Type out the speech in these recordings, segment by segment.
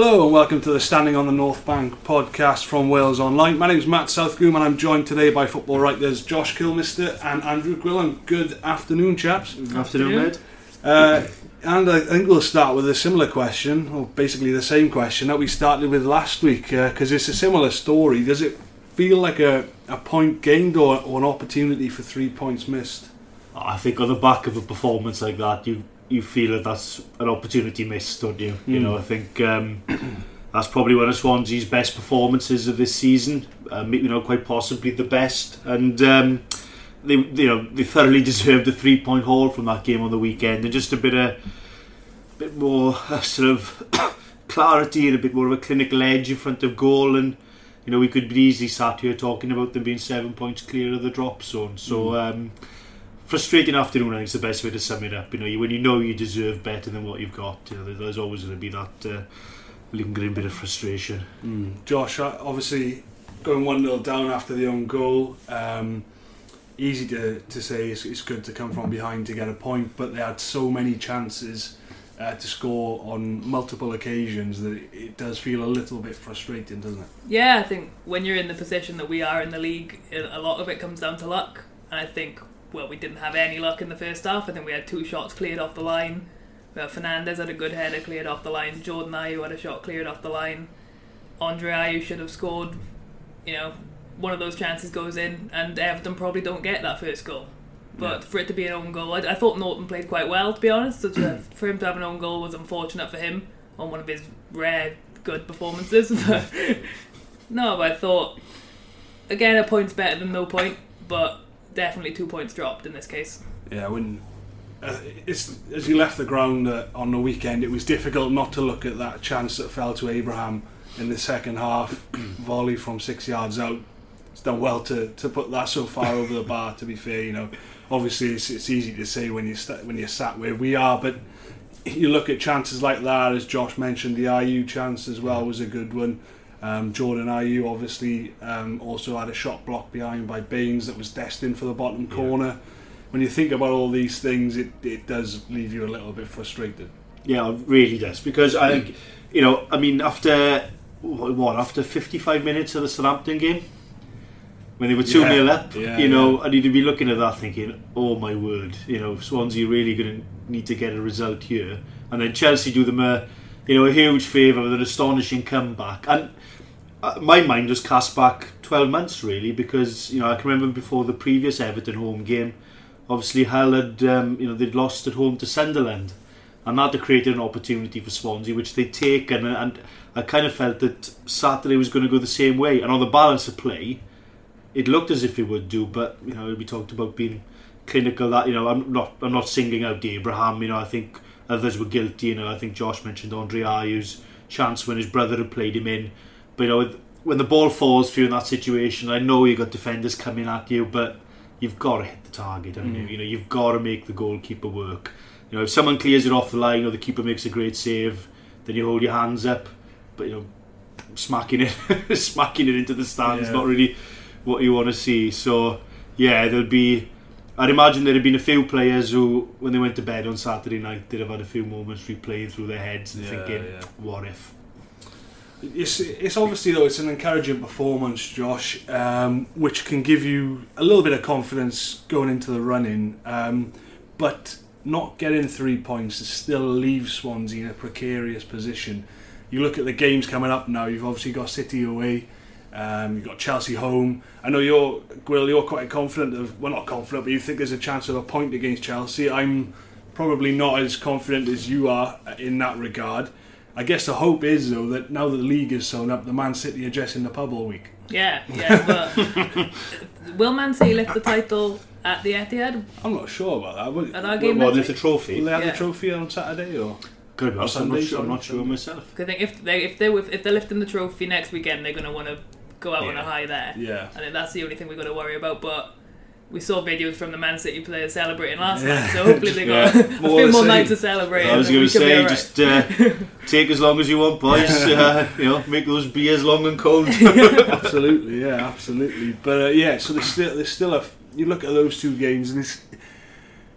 Hello and welcome to the Standing on the North Bank podcast from Wales Online. My name is Matt Southcombe and I'm joined today by football writers Josh Kilmister and Andrew Gwilym. Good afternoon, chaps. Afternoon, mate. Uh, and I think we'll start with a similar question, or basically the same question that we started with last week, because uh, it's a similar story. Does it feel like a, a point gained or, or an opportunity for three points missed? I think on the back of a performance like that, you you feel that that's an opportunity missed, don't you? You know, I think um, that's probably one of Swansea's best performances of this season. Um, you know, quite possibly the best, and um, they you know they thoroughly deserved a three point haul from that game on the weekend, and just a bit of bit more uh, sort of clarity and a bit more of a clinical edge in front of goal and. You know, we could be easily sat here talking about them being seven points clear of the drop zone. So, um, frustrating afternoon. I think it's the best way to sum it up. You know, when you know you deserve better than what you've got, you know, there's always going to be that uh, lingering bit of frustration. Mm. Josh, uh, obviously going one 0 down after the own goal. Um, easy to, to say it's, it's good to come from behind to get a point, but they had so many chances. Uh, to score on multiple occasions that it, it, does feel a little bit frustrating, doesn't it? Yeah, I think when you're in the position that we are in the league, a lot of it comes down to luck. And I think well, we didn't have any luck in the first half. I think we had two shots cleared off the line. Well, Fernandez had a good header cleared off the line. Jordan Ayew had a shot cleared off the line. Andre Ayew should have scored. You know, one of those chances goes in, and Everton probably don't get that first goal. But yeah. for it to be an own goal, I, I thought Naughton played quite well, to be honest. So to, for him to have an own goal was unfortunate for him on one of his rare good performances. no, but I thought, again, a point's better than no point, but definitely two points dropped in this case. Yeah, when uh, it's as you left the ground uh, on the weekend, it was difficult not to look at that chance that fell to Abraham in the second half, volley from six yards out. It's done well to, to put that so far over the bar. To be fair, you know, obviously it's, it's easy to say when you st- when you're sat where we are, but you look at chances like that, as Josh mentioned, the Ayew chance as well was a good one. Um, Jordan Ayew obviously um, also had a shot blocked behind by Baines that was destined for the bottom corner. When you think about all these things, it, it does leave you a little bit frustrated. Yeah, it really does because I think you know I mean after what after 55 minutes of the Southampton game when they were 2 yeah. 0 up, yeah, you know, yeah. and you'd be looking at that thinking, oh my word, you know, Swansea really going to need to get a result here. And then Chelsea do them a, you know, a huge favour with an astonishing comeback. And my mind was cast back 12 months really because you know I can remember before the previous Everton home game obviously Hull had um, you know they'd lost at home to Sunderland and that had created an opportunity for Swansea which they'd taken and, and I kind of felt that Saturday was going to go the same way and on the balance of play it looked as if it would do but you know we talked about being clinical that you know I'm not I'm not singling out Abraham you know I think others were guilty you know I think Josh mentioned Andre Ayew's chance when his brother had played him in but you know, when the ball falls for you in that situation, I know you've got defenders coming at you, but you've got to hit the target, haven't mm. you? You know, you've got to make the goalkeeper work. You know, if someone clears it off the line or the keeper makes a great save, then you hold your hands up. But you know, smacking it, smacking it into the stands, yeah. not really what you want to see. So yeah, there'll be. I'd imagine there'd have been a few players who, when they went to bed on Saturday night, they'd have had a few moments replaying through their heads and yeah, thinking, yeah. "What if?" It's, it's obviously though it's an encouraging performance, Josh, um, which can give you a little bit of confidence going into the running. Um, but not getting three points still leaves Swansea in a precarious position. You look at the games coming up now. You've obviously got City away. Um, you've got Chelsea home. I know you're, Will. You're quite confident of, well, not confident, but you think there's a chance of a point against Chelsea. I'm probably not as confident as you are in that regard. I guess the hope is though that now that the league is sewn up, the Man City are just in the pub all week. Yeah, yeah. But will Man City lift the title at the Etihad? I'm not sure about that. At our game, well, lift the trophy. Will they have yeah. the trophy on Saturday or? Good, I'm, Sunday, not sure, I'm not sure myself. I think if they if they if they're lifting the trophy next weekend, they're going to want to go out yeah. on a high there. Yeah, I think that's the only thing we've got to worry about. But we saw videos from the Man City players celebrating last yeah. night, so hopefully they got yeah. a few more nights to celebrate. I was going to say, right. just uh, take as long as you want, boys. Uh, you know, make those beers long and cold. absolutely, yeah, absolutely. But uh, yeah, so there's still there's still a. You look at those two games, and it's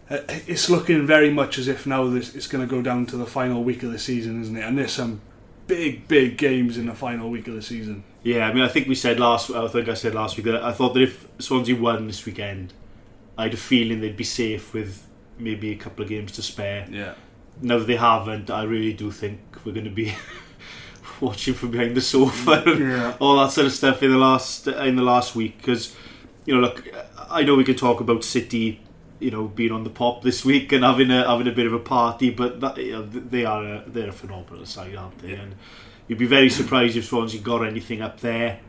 uh, it's looking very much as if now this it's going to go down to the final week of the season, isn't it? And there's some big, big games in the final week of the season. Yeah, I mean, I think we said last. I think I said last week that I thought that if Swansea won this weekend, I had a feeling they'd be safe with maybe a couple of games to spare. Yeah. Now that they haven't, I really do think we're going to be watching from behind the sofa and yeah. all that sort of stuff in the last in the last week. Because you know, look, I know we can talk about City you know being on the pop this week and having a having a bit of a party, but that, you know, they are a, they're a phenomenal side, aren't they? Yeah. And you'd be very surprised if Swansea got anything up there.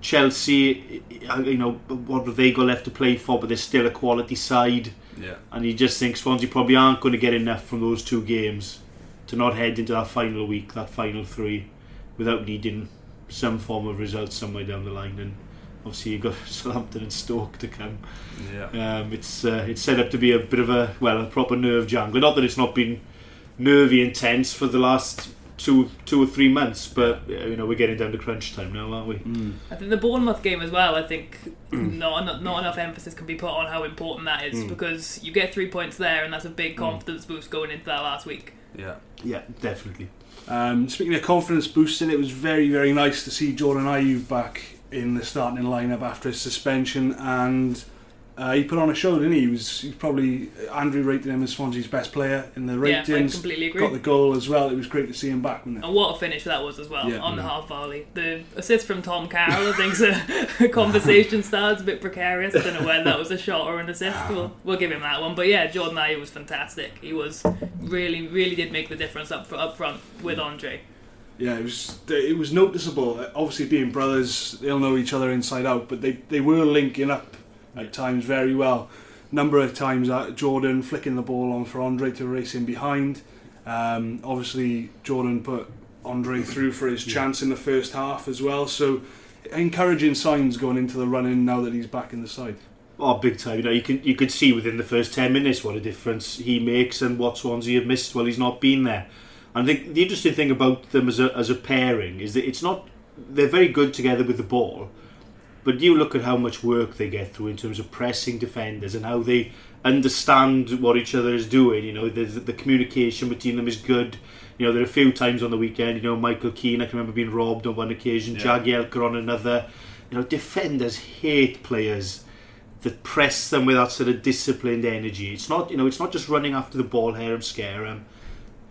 Chelsea, you know, what have they got left to play for? But they're still a quality side. Yeah. And you just think Swansea probably aren't going to get enough from those two games to not head into that final week, that final three, without needing some form of result somewhere down the line. And obviously you've got Southampton and Stoke to come. Yeah. Um, it's uh, it's set up to be a bit of a well a proper nerve jangler. Not that it's not been nervy intense for the last two two or three months, but uh, you know we're getting down to crunch time now, aren't we? Mm. I think the Bournemouth game as well. I think not, not not enough emphasis can be put on how important that is mm. because you get three points there, and that's a big mm. confidence mm. boost going into that last week. Yeah, yeah, definitely. Um, speaking of confidence boosting, it was very very nice to see Jordan Ayew back in the starting lineup after his suspension, and uh, he put on a show, didn't he? He was, he probably Andrew rated him as Swansea's best player in the ratings. Yeah, I completely agree. Got the goal as well. It was great to see him back, wasn't it? And what a finish that was as well yeah. on the half volley. The assist from Tom Carroll, I think, a conversation starts a bit precarious. I don't know whether that was a shot or an assist. We'll, we'll give him that one. But yeah, Jordan Ayew was fantastic. He was really, really did make the difference up up front with Andre yeah, it was it was noticeable. Obviously, being brothers, they'll know each other inside out, but they, they were linking up at times very well. Number of times, uh, Jordan flicking the ball on for Andre to race in behind. Um, obviously, Jordan put Andre through for his chance in the first half as well. So, encouraging signs going into the run-in now that he's back in the side. Oh, big time! You know, you can you could see within the first ten minutes what a difference he makes and what Swansea have missed while he's not been there. And the, the interesting thing about them as a, as a pairing is that it's not they're very good together with the ball, but you look at how much work they get through in terms of pressing defenders and how they understand what each other is doing. You know, the, the communication between them is good. You know, there are a few times on the weekend. You know, Michael Keane, I can remember being robbed on one occasion. Yeah. Jagielka on another. You know, defenders hate players that press them with that sort of disciplined energy. It's not, you know, it's not just running after the ball here and scare them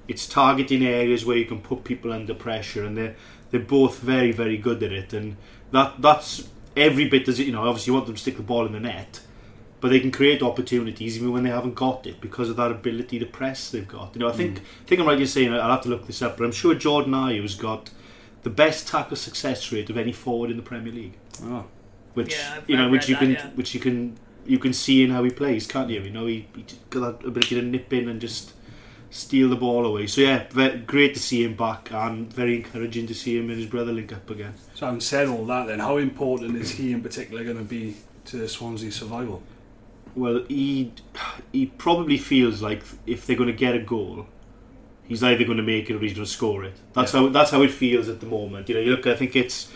it's targeting areas where you can put people under pressure, and they're they're both very very good at it, and that that's every bit as you know. Obviously, you want them to stick the ball in the net, but they can create opportunities even when they haven't got it because of that ability to press they've got. You know, I think mm. I think I'm right in saying I'll have to look this up, but I'm sure Jordan Ayew's got the best tackle success rate of any forward in the Premier League. Oh. Which yeah, you know, which you that, can, yeah. which you can, you can see in how he plays, can't you? You know, he, he got that ability to nip in and just steal the ball away. So yeah, very, great to see him back, and very encouraging to see him and his brother link up again. So having said all that, then how important is he in particular going to be to Swansea's survival? Well, he he probably feels like if they're going to get a goal, he's either going to make it or he's going to score it. That's yeah. how that's how it feels at the moment. You know, you look. I think it's.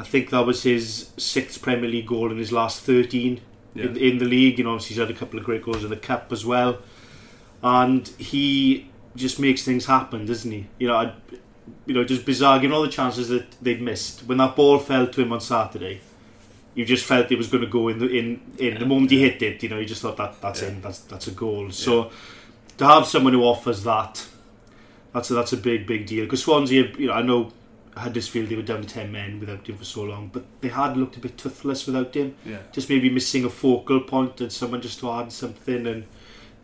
I think that was his sixth Premier League goal in his last thirteen yeah. in, in the league. You know, obviously he's had a couple of great goals in the cup as well and he just makes things happen, doesn't he? You know, I, you know, just bizarre. Given all the chances that they'd missed when that ball fell to him on Saturday, you just felt it was going to go in the in in the moment he hit it. You know, you just thought that that's yeah. in, that's that's a goal. Yeah. So to have someone who offers that, that's a, that's a big big deal. Because Swansea, you know, I know Huddersfield they were down to ten men without him for so long, but they had looked a bit toothless without him. Yeah. Just maybe missing a focal point and someone just to add something and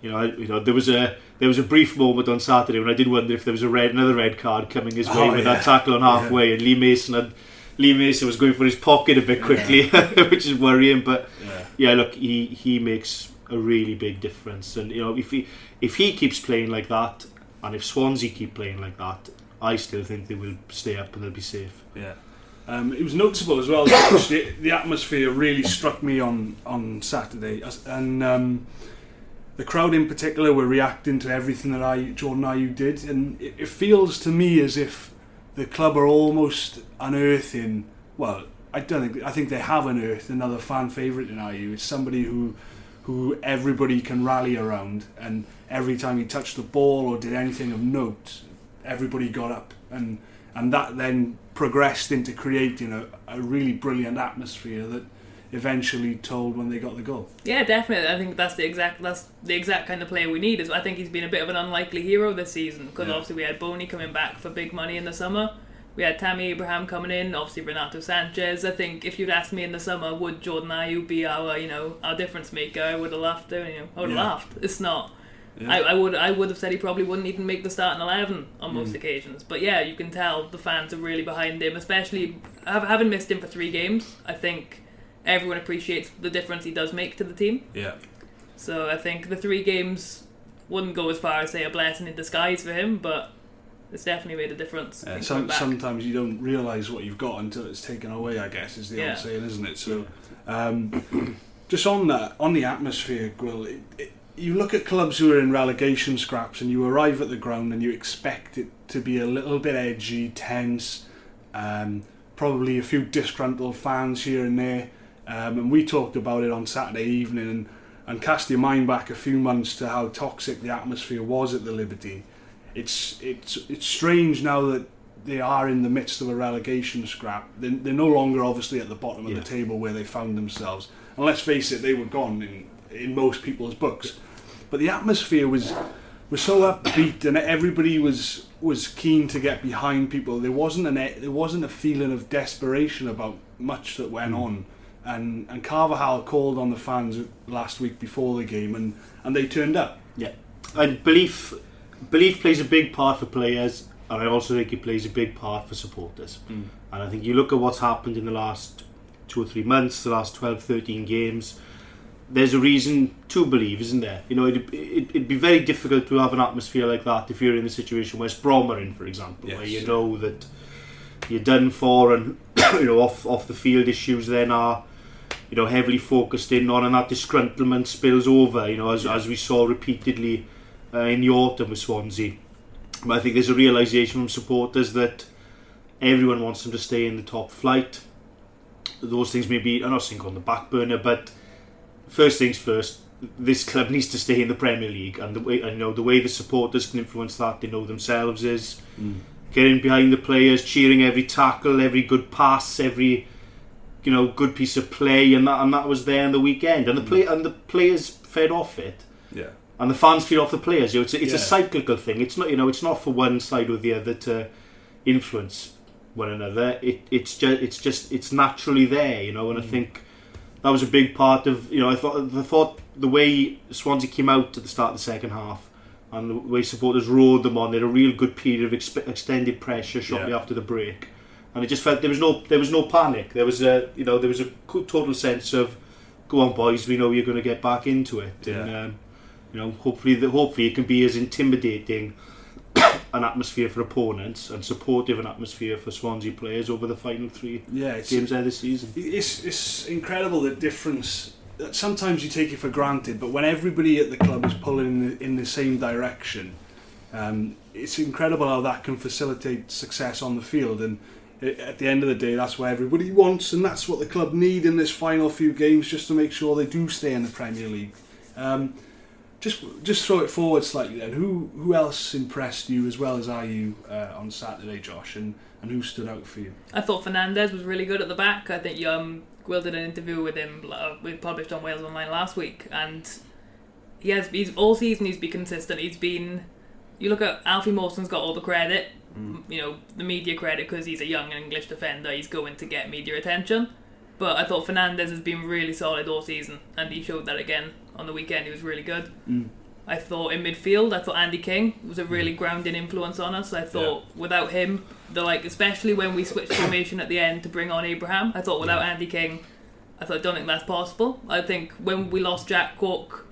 you know, I, you know, there was a there was a brief moment on Saturday when I did wonder if there was a red another red card coming his way oh, with yeah. that tackle on halfway, yeah. and Lee Mason had Lee Mason was going for his pocket a bit quickly, yeah. which is worrying. But yeah. look, he he makes a really big difference, and you know, if he if he keeps playing like that, And if Swansea keep playing like that, I still think they will stay up and they'll be safe. Yeah. Um, it was noticeable as well. the, the, atmosphere really struck me on on Saturday, and um, the crowd in particular were reacting to everything that I Jordan Ayew did, and it, it feels to me as if the club are almost unearthing. Well, I don't think I think they have unearthed another fan favourite in Ayew. It's somebody who who everybody can rally around, and every time he touched the ball or did anything of note, everybody got up, and and that then progressed into creating a, a really brilliant atmosphere that eventually told when they got the goal. Yeah, definitely. I think that's the exact that's the exact kind of player we need. Is I think he's been a bit of an unlikely hero this season because yeah. obviously we had Bony coming back for big money in the summer. We had Tammy Abraham coming in, obviously Renato Sanches. I think if you'd asked me in the summer, would Jordan Ayew be our, you know, our difference maker? I would have laughed. You know, I would have yeah. laughed. It's not. Yeah. I, I, would I would have said he probably wouldn't even make the starting eleven on most mm. occasions. But yeah, you can tell the fans are really behind him, especially having missed him for three games. I think everyone appreciates the difference he does make to the team. Yeah. So I think the three games wouldn't go as far as say a blessing in disguise for him, but it's definitely made a difference. Yeah, some, sometimes you don't realise what you've got until it's taken away. I guess is the yeah. old saying, isn't it? So, um, just on that, on the atmosphere, Gwyl, it, it, you look at clubs who are in relegation scraps, and you arrive at the ground and you expect it to be a little bit edgy, tense, um, probably a few disgruntled fans here and there. Um, and we talked about it on Saturday evening and, and cast your mind back a few months to how toxic the atmosphere was at the Liberty it's it's it's strange now that they are in the midst of a relegation scrap. They're, they're no longer obviously at the bottom of the table where they found themselves. And let's face it, they were gone in in most people's books. But the atmosphere was was so upbeat, and everybody was was keen to get behind people. There wasn't an there wasn't a feeling of desperation about much that went mm. on. And and Carvalhal called on the fans last week before the game, and and they turned up. Yeah, and belief belief plays a big part for players, and I also think it plays a big part for supporters. Mm. And I think you look at what's happened in the last two or three months, the last 12, 13 games, there's a reason to believe, isn't there? You know, it'd, it'd be very difficult to have an atmosphere like that if you're in the situation where Brom are in, for example, yes. where you know that you're done for and, you know, off, off the field issues then are you know, heavily focused in on, and that disgruntlement spills over. You know, as, as we saw repeatedly uh, in the autumn with Swansea. But I think there's a realization from supporters that everyone wants them to stay in the top flight. Those things may be, I'm not saying on the back burner, but first things first, this club needs to stay in the Premier League, and the way and, you know the way the supporters can influence that, they know themselves is mm. getting behind the players, cheering every tackle, every good pass, every you know good piece of play, and that and that was there in the weekend, and the play and the players fed off it. Yeah and the fans feed off the players. You know, it's a, it's yeah. a cyclical thing. It's not you know it's not for one side or the other to influence one another. It, it's just it's just it's naturally there. You know, and mm. I think that was a big part of you know I thought the thought the way Swansea came out at the start of the second half and the way supporters rode them on. They had a real good period of exp- extended pressure shortly yeah. after the break, and it just felt there was no there was no panic. There was a you know there was a total sense of go on boys, we know you're going to get back into it. Yeah. And, um, you know, hopefully, the, hopefully it can be as intimidating an atmosphere for opponents and supportive an atmosphere for Swansea players over the final three yeah, games of the season. It's it's incredible the difference. Sometimes you take it for granted, but when everybody at the club is pulling in the, in the same direction, um, it's incredible how that can facilitate success on the field. And at the end of the day, that's what everybody wants, and that's what the club need in this final few games, just to make sure they do stay in the Premier League. Um, just just throw it forward slightly then. Who who else impressed you as well as Ayew uh, on Saturday, Josh, and, and who stood out for you? I thought Fernandez was really good at the back. I think um, Will did an interview with him. Uh, we published on Wales Online last week, and he has he's all season he's been consistent. He's been. You look at Alfie Mawson's got all the credit, mm. you know, the media credit because he's a young English defender. He's going to get media attention. But I thought Fernandez has been really solid all season, and he showed that again on the weekend. He was really good. Mm. I thought in midfield, I thought Andy King was a really mm. grounding influence on us. I thought yeah. without him, the like especially when we switched formation at the end to bring on Abraham, I thought without yeah. Andy King, I thought I don't think that's possible. I think when we lost Jack Cork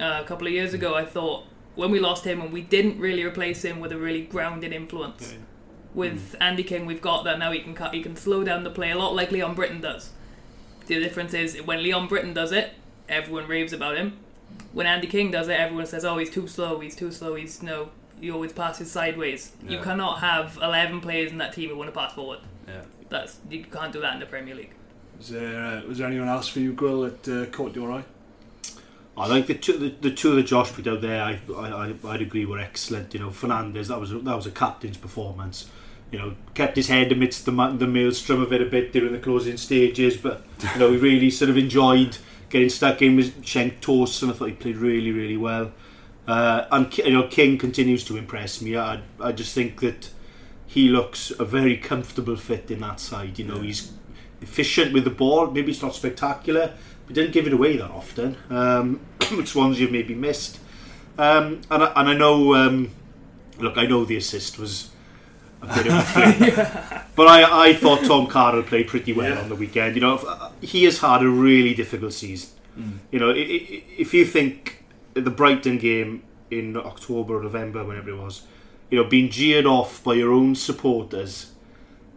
uh, a couple of years ago, I thought when we lost him and we didn't really replace him with a really grounded influence. Yeah. With mm. Andy King, we've got that now. He can cut, he can slow down the play a lot like Leon Britton does. The difference is when Leon Britton does it, everyone raves about him. When Andy King does it, everyone says, "Oh, he's too slow. He's too slow. He's no. He always passes sideways." Yeah. You cannot have eleven players in that team who want to pass forward. Yeah, that's you can't do that in the Premier League. Was there uh, was there anyone else for you, Gwyl, that uh, caught your eye? I think the two, the, the two that Josh put out there, I, I, I'd agree were excellent. You know, Fernandez, that was a, that was a captain's performance. You know, kept his head amidst the the maelstrom of it a bit during the closing stages, but you know, he really sort of enjoyed getting stuck in with Tosun, and I thought he played really, really well. Uh, and you know, King continues to impress me. I, I just think that he looks a very comfortable fit in that side. You know, yeah. he's efficient with the ball. Maybe it's not spectacular, but didn't give it away that often, um, which ones you've maybe missed. Um, and, I, and I know, um, look, I know the assist was a bit of a flip, but I, I thought Tom Carroll played pretty well yeah. on the weekend. You know, he has had a really difficult season. Mm. You know, if you think the Brighton game in October or November, whenever it was, you know, being jeered off by your own supporters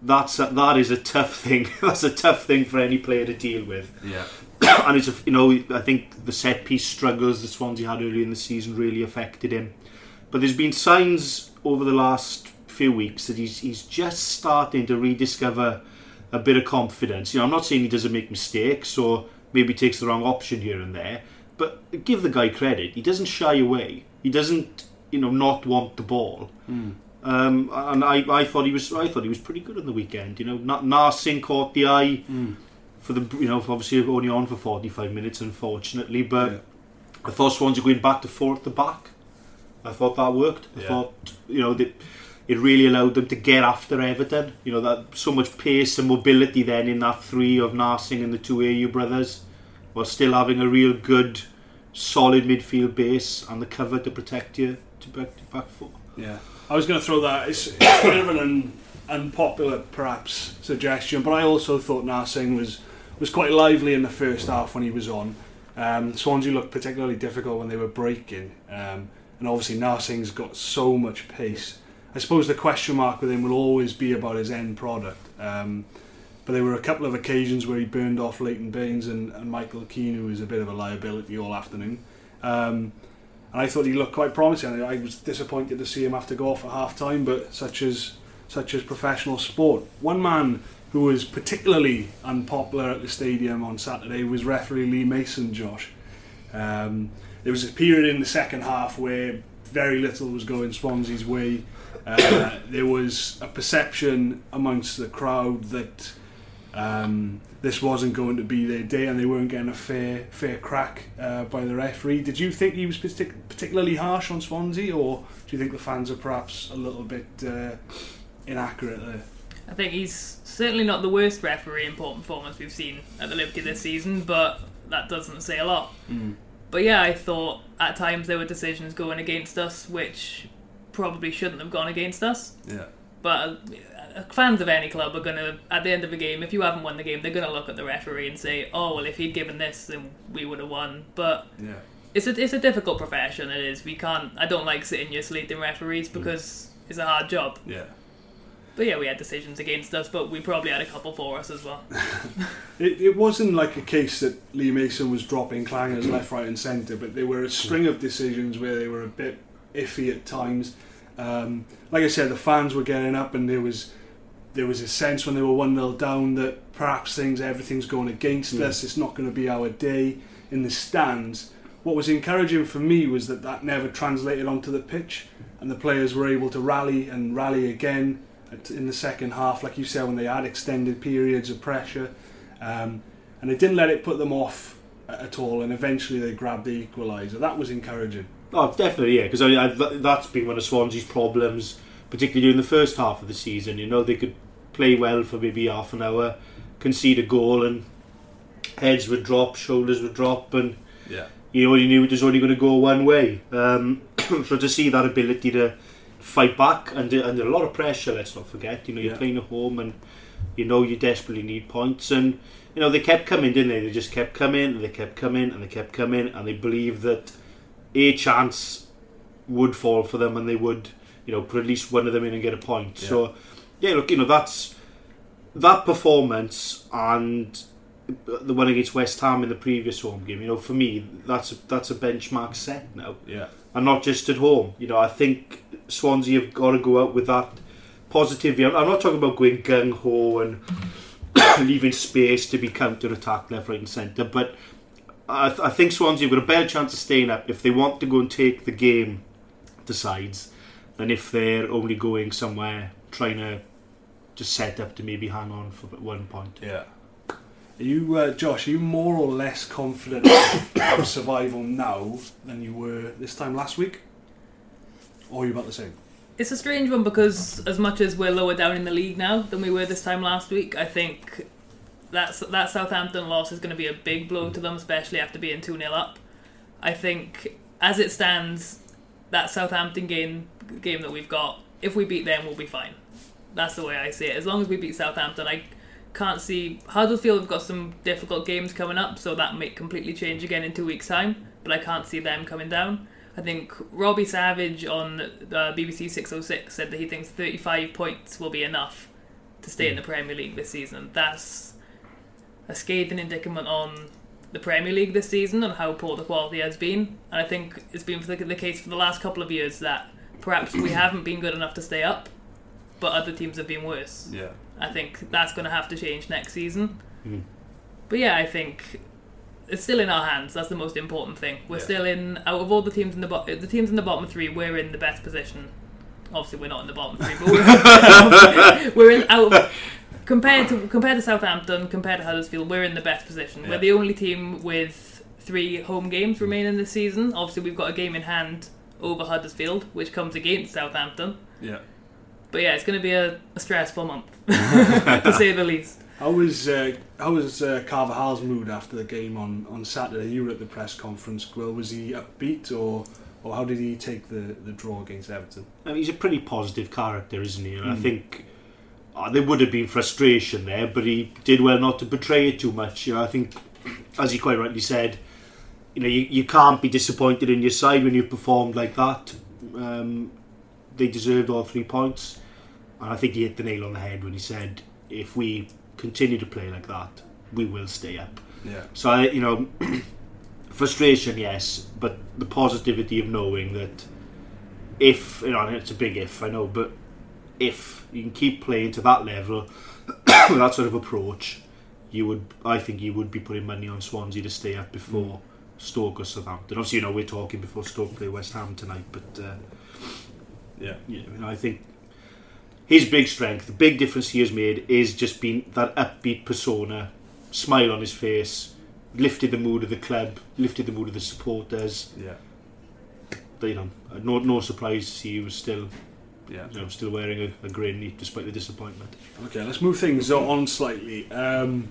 that's a, that is a tough thing. that's a tough thing for any player to deal with. Yeah. and it's a, you know I think the set piece struggles that Swansea had early in the season really affected him. But there's been signs over the last few weeks that he's he's just starting to rediscover a bit of confidence. You know, I'm not saying he doesn't make mistakes or maybe takes the wrong option here and there, but give the guy credit. He doesn't shy away. He doesn't, you know, not want the ball. Mm. Um, and I, I thought he was I thought he was pretty good on the weekend. You know, Narsingh caught the eye mm. For the you know obviously only on for forty five minutes, unfortunately. But yeah. I thought Swansea going back to four at the back. I thought that worked. I yeah. thought you know that it really allowed them to get after Everton. You know that so much pace and mobility then in that three of Narsingh and the two Ayew brothers, while still having a real good, solid midfield base and the cover to protect you to back to back four. Yeah. I was going to throw that. It's, it's bit of an unpopular, perhaps, suggestion, but I also thought Narsingh was was quite lively in the first half when he was on. Um, Swansea looked particularly difficult when they were breaking, um, and obviously Narsingh's got so much pace. I suppose the question mark with him will always be about his end product. Um, but there were a couple of occasions where he burned off Leighton Baines and, and Michael Keane, who was a bit of a liability all afternoon. Um, and I thought he looked quite promising. I was disappointed to see him have to go off at half time, but such as such as professional sport. One man who was particularly unpopular at the stadium on Saturday was referee Lee Mason. Josh, um, there was a period in the second half where very little was going Swansea's way. Uh, there was a perception amongst the crowd that um, this wasn't going to be their day and they weren't getting a fair fair crack uh, by the referee. Did you think he was partic- particularly harsh on Swansea, or do you think the fans are perhaps a little bit uh, inaccurate there? I think he's certainly not the worst referee in performance we've seen at the Liberty this season, but that doesn't say a lot. Mm. But yeah, I thought at times there were decisions going against us which probably shouldn't have gone against us. Yeah. But fans of any club are going to, at the end of a game, if you haven't won the game, they're going to look at the referee and say, oh, well, if he'd given this, then we would have won. But yeah. it's, a, it's a difficult profession, it is. We can't, I don't like sitting here slating referees mm. because mm. it's a hard job. Yeah. But yeah, we had decisions against us, but we probably had a couple for us as well. it, it wasn't like a case that Lee Mason was dropping clangers left, right, and centre, but there were a string of decisions where they were a bit iffy at times. Um, like I said, the fans were getting up, and there was there was a sense when they were 1 0 down that perhaps things, everything's going against mm. us, it's not going to be our day in the stands. What was encouraging for me was that that never translated onto the pitch, and the players were able to rally and rally again in the second half, like you said, when they had extended periods of pressure. Um, and it didn't let it put them off at all, and eventually they grabbed the equaliser. That was encouraging. Oh, definitely, yeah, because I, I, that's been one of Swansea's problems, particularly during the first half of the season. You know, they could play well for maybe half an hour, concede a goal, and heads would drop, shoulders would drop, and yeah. you know you knew it was only going to go one way. Um, so to see that ability to fight back and under a lot of pressure, let's not forget. You know you're yeah. playing at home, and you know you desperately need points, and you know they kept coming, didn't they? They just kept coming, and they kept coming, and they kept coming, and they believed that a chance would fall for them and they would, you know, put at least one of them in and get a point. Yeah. So, yeah, look, you know, that's that performance and the one against West Ham in the previous home game. You know, for me, that's a, that's a benchmark set now. Yeah, and not just at home. You know, I think Swansea have got to go out with that positivity. I'm not talking about going gung ho and leaving space to be counter attacked left, right, and centre, but I, th- I think Swansea have got a better chance of staying up if they want to go and take the game to sides than if they're only going somewhere trying to just set up to maybe hang on for one point. Yeah. Are you, uh, Josh, are you more or less confident of survival now than you were this time last week? Or are you about the same? It's a strange one because as much as we're lower down in the league now than we were this time last week, I think that that Southampton loss is going to be a big blow to them, especially after being two 0 up. I think as it stands, that Southampton game game that we've got, if we beat them, we'll be fine. That's the way I see it. As long as we beat Southampton, I can't see Huddersfield have got some difficult games coming up, so that may completely change again in two weeks' time. But I can't see them coming down. I think Robbie Savage on uh, BBC 606 said that he thinks 35 points will be enough to stay in the Premier League this season. That's a scathing indictment on the Premier League this season and how poor the quality has been. And I think it's been the case for the last couple of years that perhaps we haven't been good enough to stay up, but other teams have been worse. Yeah. I think that's going to have to change next season. Mm. But yeah, I think it's still in our hands. That's the most important thing. We're yeah. still in out of all the teams in the bo- the teams in the bottom three. We're in the best position. Obviously, we're not in the bottom three, but we're, we're in out. Of, compared to compared to Southampton, compared to Huddersfield, we're in the best position. Yeah. We're the only team with three home games remaining this season. Obviously, we've got a game in hand over Huddersfield, which comes against Southampton. Yeah. But yeah, it's going to be a, a stressful month, to say the least. How was uh, how was uh, Carvalhal's mood after the game on, on Saturday? You were at the press conference, Well, Was he upbeat or or how did he take the, the draw against Everton? I mean, he's a pretty positive character, isn't he? And mm. I hmm. think uh, there would have been frustration there, but he did well not to betray it too much. You know, I think, as he quite rightly said, you know, you, you can't be disappointed in your side when you've performed like that. Um, they deserved all three points, and I think he hit the nail on the head when he said, "If we continue to play like that, we will stay up." Yeah. So I, you know, frustration, yes, but the positivity of knowing that if you know, it's a big if, I know, but if you can keep playing to that level with that sort of approach, you would, I think, you would be putting money on Swansea to stay up before. Mm. Stoke or Southampton. Obviously, you know we're talking before Stoke play West Ham tonight, but uh, yeah, you know, I think his big strength, the big difference he has made, is just being that upbeat persona, smile on his face, lifted the mood of the club, lifted the mood of the supporters. Yeah, but, you know, no no surprise to see he was still yeah. You know, still wearing a, a grin despite the disappointment. Okay, let's move things on slightly. Um,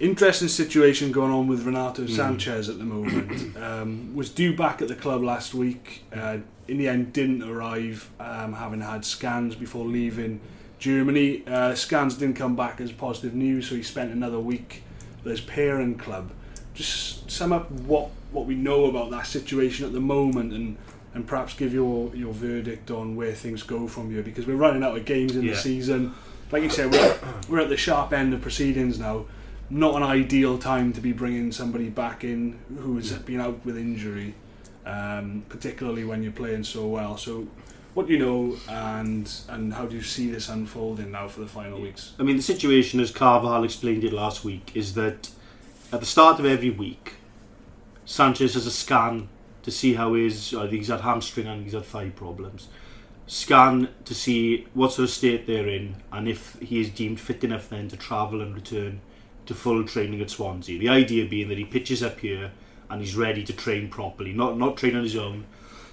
interesting situation going on with Renato mm. Sanches at the moment. Um, was due back at the club last week. Uh, in the end, didn't arrive, um, having had scans before leaving Germany. Uh, scans didn't come back as positive news, so he spent another week at his parent club. Just sum up what what we know about that situation at the moment and and perhaps give your your verdict on where things go from here because we're running out of games in yeah. the season. Like you said, we're, we're at the sharp end of proceedings now. Not an ideal time to be bringing somebody back in who has been out with injury, um, particularly when you're playing so well. So, what do you know, and and how do you see this unfolding now for the final weeks? I mean, the situation, as Carvalhal explained it last week, is that at the start of every week, Sanches has a scan to see how his I think he's had hamstring and he's had thigh problems. Scan to see what sort of state they're in and if he is deemed fit enough then to travel and return to full training at Swansea. The idea being that he pitches up here and he's ready to train properly, not not train on his own,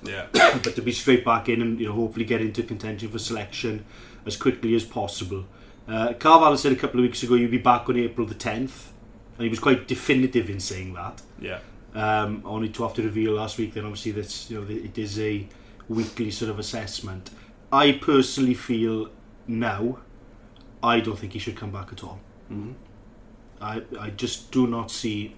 yeah, but to be straight back in and you know hopefully get into contention for selection as quickly as possible. Uh, Carvalhal said a couple of weeks ago you'd be back on April the 10th, and he was quite definitive in saying that. Yeah. Um, only to have to reveal last week then obviously that you know it is a weekly sort of assessment. I personally feel now I don't think he should come back at all. Mm-hmm. I I just do not see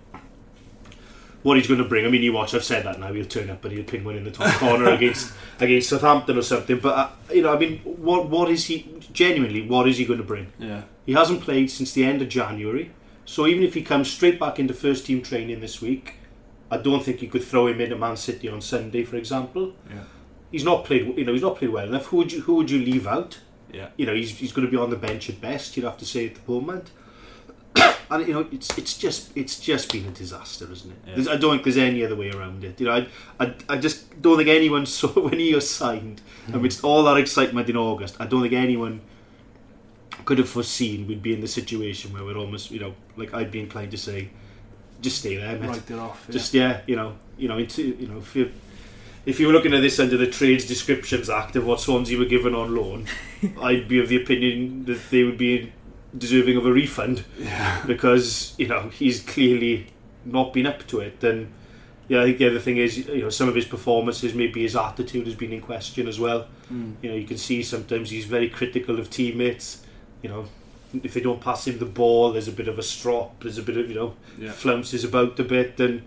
what he's going to bring. I mean, you watch. I've said that now. He'll turn up and he'll pin one in the top corner against against Southampton or something. But uh, you know, I mean, what what is he genuinely? What is he going to bring? Yeah, he hasn't played since the end of January. So even if he comes straight back into first team training this week, I don't think you could throw him into Man City on Sunday, for example. Yeah. He's not played. You know, he's not played well enough. Who would you Who would you leave out? Yeah. You know, he's, he's going to be on the bench at best. You'd have to say at the moment. And you know, it's it's just it's just been a disaster, isn't it? Yeah. I don't think there's any other way around it. You know, I I, I just don't think anyone saw when he was signed mm. amidst all that excitement in August. I don't think anyone could have foreseen we'd be in the situation where we're almost, you know, like I'd be inclined to say, just stay there, mate. Write it off. Yeah. Just yeah, you know, you know, into you know, if you if you were looking at this under the Trades Descriptions Act of what Swansea were given on loan, I'd be of the opinion that they would be deserving of a refund yeah. because you know he's clearly not been up to it. And yeah, I think the other thing is you know some of his performances, maybe his attitude has been in question as well. Mm. You know, you can see sometimes he's very critical of teammates. You know, if they don't pass him the ball, there's a bit of a strop. There's a bit of you know yeah. flounces about a bit and.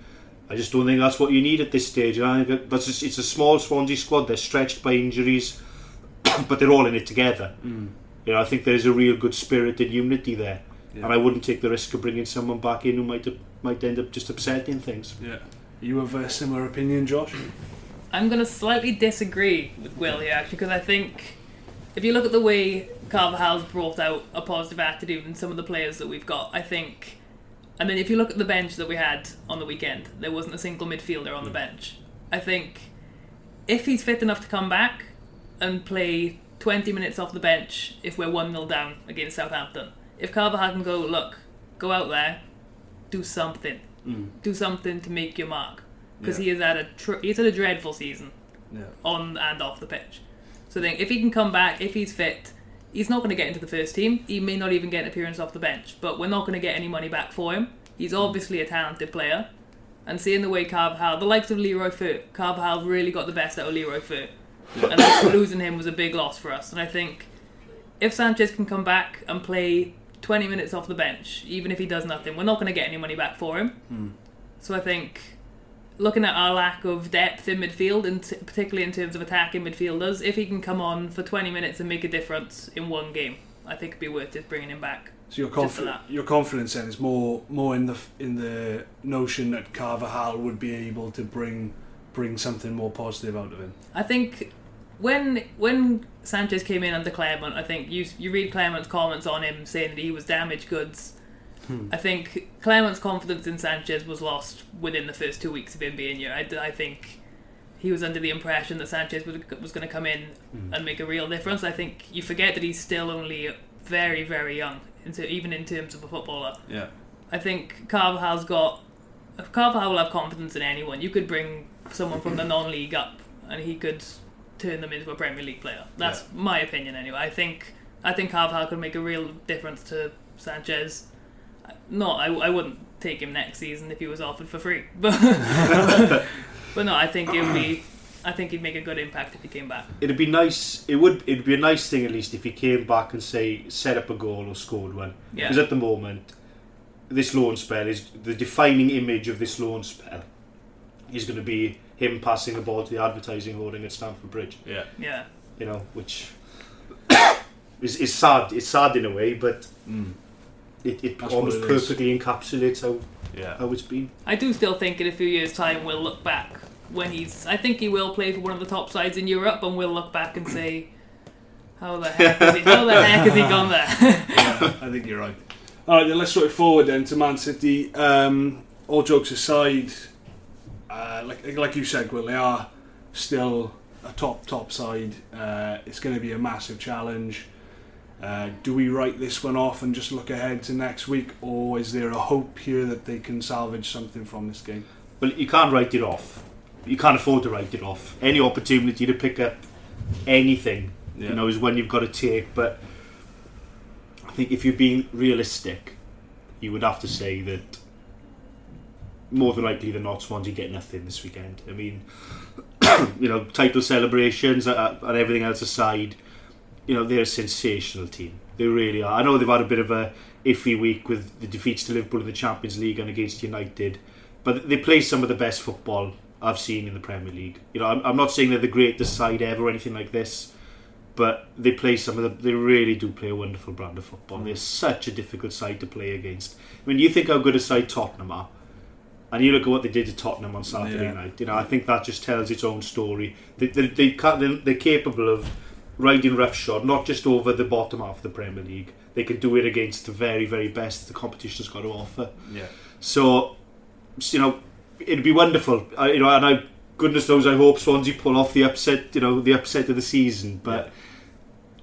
I just don't think that's what you need at this stage. And I think that's just, it's a small Swansea squad. They're stretched by injuries, but they're all in it together. Mm. You know, I think there's a real good spirit and unity there, yeah. and I wouldn't take the risk of bringing someone back in who might might end up just upsetting things. Yeah, you have a similar opinion, Josh? I'm going to slightly disagree with Will here, actually, because I think if you look at the way Carvalhal's brought out a positive attitude in some of the players that we've got, I think. And then if you look at the bench that we had on the weekend, there wasn't a single midfielder on the mm. bench. I think if he's fit enough to come back and play 20 minutes off the bench if we're 1 0 down against Southampton. If Carvalhal can go, look, go out there, do something. Mm. Do something to make your mark. Because Yeah. he has had a tr- he's had a dreadful season Yeah. on and off the pitch. So then, if he can come back, if he's fit, he's not going to get into the first team. He may not even get an appearance off the bench, but we're not going to get any money back for him. He's obviously a talented player. And seeing the way Carvalhal, the likes of Leroy Fer, Carvalhal really got the best out of Leroy Fer. And losing him was a big loss for us. And I think if Sanches can come back and play 20 minutes off the bench, even if he does nothing, we're not going to get any money back for him. Mm. So I think looking at our lack of depth in midfield, and t- particularly in terms of attacking midfielders, if he can come on for 20 minutes and make a difference in one game, I think it'd be worth it bringing him back. So your Just for confi- that. your confidence then is more more in the in the notion that Carvalhal would be able to bring bring something more positive out of him. I think when when Sanches came in under Clement, I think you you read Clement's comments on him saying that he was damaged goods. Hmm. I think Clement's confidence in Sanches was lost within the first two weeks of him being here. I, I think he was under the impression that Sanches was, was going to come in Hmm. and make a real difference. I think you forget that he's still only very very young, and so even in terms of a footballer. Yeah. I think Carvalhal's got. Carvalhal will have confidence in anyone. You could bring someone from the non-league up, and he could turn them into a Premier League player. That's Yeah. my opinion, anyway. I think I think Carvalhal could make a real difference to Sanches. No, I, I wouldn't take him next season if he was offered for free, but but no, I think it would be. I think he'd make a good impact if he came back. It'd be nice. It would. It'd be a nice thing at least if he came back and say set up a goal or scored one. Yeah. Because at the moment, this loan spell is the defining image of this loan spell. Is going to be him passing the ball to the advertising hoarding at Stamford Bridge. Yeah. Yeah, You know, which is, is sad. It's sad in a way, but Mm. it, it That's almost what it is. perfectly encapsulates how, Yeah. how it's been. I do still think in a few years' time we'll look back when he's. I think he will play for one of the top sides in Europe, and we'll look back and say, "How the heck is he? How the heck has he gone there?" yeah, I think you're right. All right, then let's sort it forward then to Man City. Um, all jokes aside, uh, like like you said, Will, they are still a top top side. Uh, it's going to be a massive challenge. Uh, do we write this one off and just look ahead to next week, or is there a hope here that they can salvage something from this game? Well, you can't write it off. You can't afford to write it off. Any opportunity to pick up anything, Yeah. you know, is when you've got to take. But I think if you're being realistic, you would have to say that more than likely than not, Swansea get nothing this weekend. I mean, you know, title celebrations and everything else aside, you know, they're a sensational team. They really are. I know they've had a bit of a iffy week with the defeats to Liverpool in the Champions League and against United, but they play some of the best football I've seen in the Premier League. You know, I'm, I'm not saying they're the greatest side ever or anything like this, but they play some of the. They really do play a wonderful brand of football. Mm. They're such a difficult side to play against. I mean, you think how good a side Tottenham are, and you look at what they did to Tottenham on Saturday yeah. night. You know, I think that just tells its own story. They, they, they, they're capable of riding roughshod, not just over the bottom half of the Premier League. They can do it against the very, very best the competition's got to offer. Yeah. So, you know, it'd be wonderful. I, you know, and I, goodness knows, I hope Swansea pull off the upset. You know, the upset of the season. But.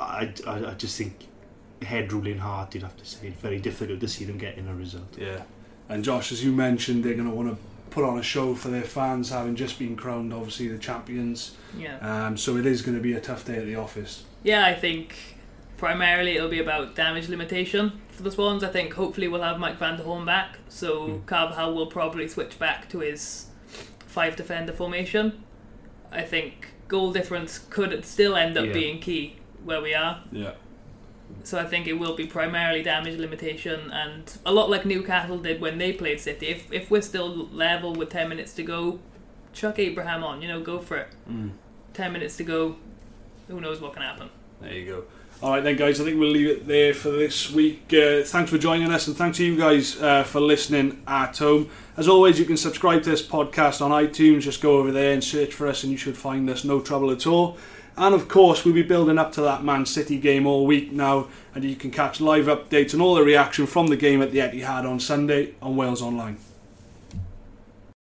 I, I, I just think head ruling hard. You'd have to say very difficult to see them getting a result. Yeah. And Josh, as you mentioned, they're going to want to put on a show for their fans, having just been crowned, obviously the champions. Yeah. Um, so it is going to be a tough day at the office. Yeah, I think primarily it'll be about damage limitation for the Swans. I think hopefully we'll have Mike Van der Hoorn back, so mm. Carvalhal will probably switch back to his five defender formation. I think goal difference could still end up yeah. being key where we are. Yeah. So I think it will be primarily damage limitation, and a lot like Newcastle did when they played City. If if we're still level with ten minutes to go, chuck Abraham on. You know, go for it. Mm. Ten minutes to go. Who knows what can happen? There you go. All right, then, guys. I think we'll leave it there for this week. Uh, thanks for joining us, and thanks to you guys uh, for listening at home. As always, you can subscribe to this podcast on iTunes. Just go over there and search for us, and you should find us. No trouble at all. And of course, we'll be building up to that Man City game all week now, and you can catch live updates and all the reaction from the game at the Etihad on Sunday on Wales Online.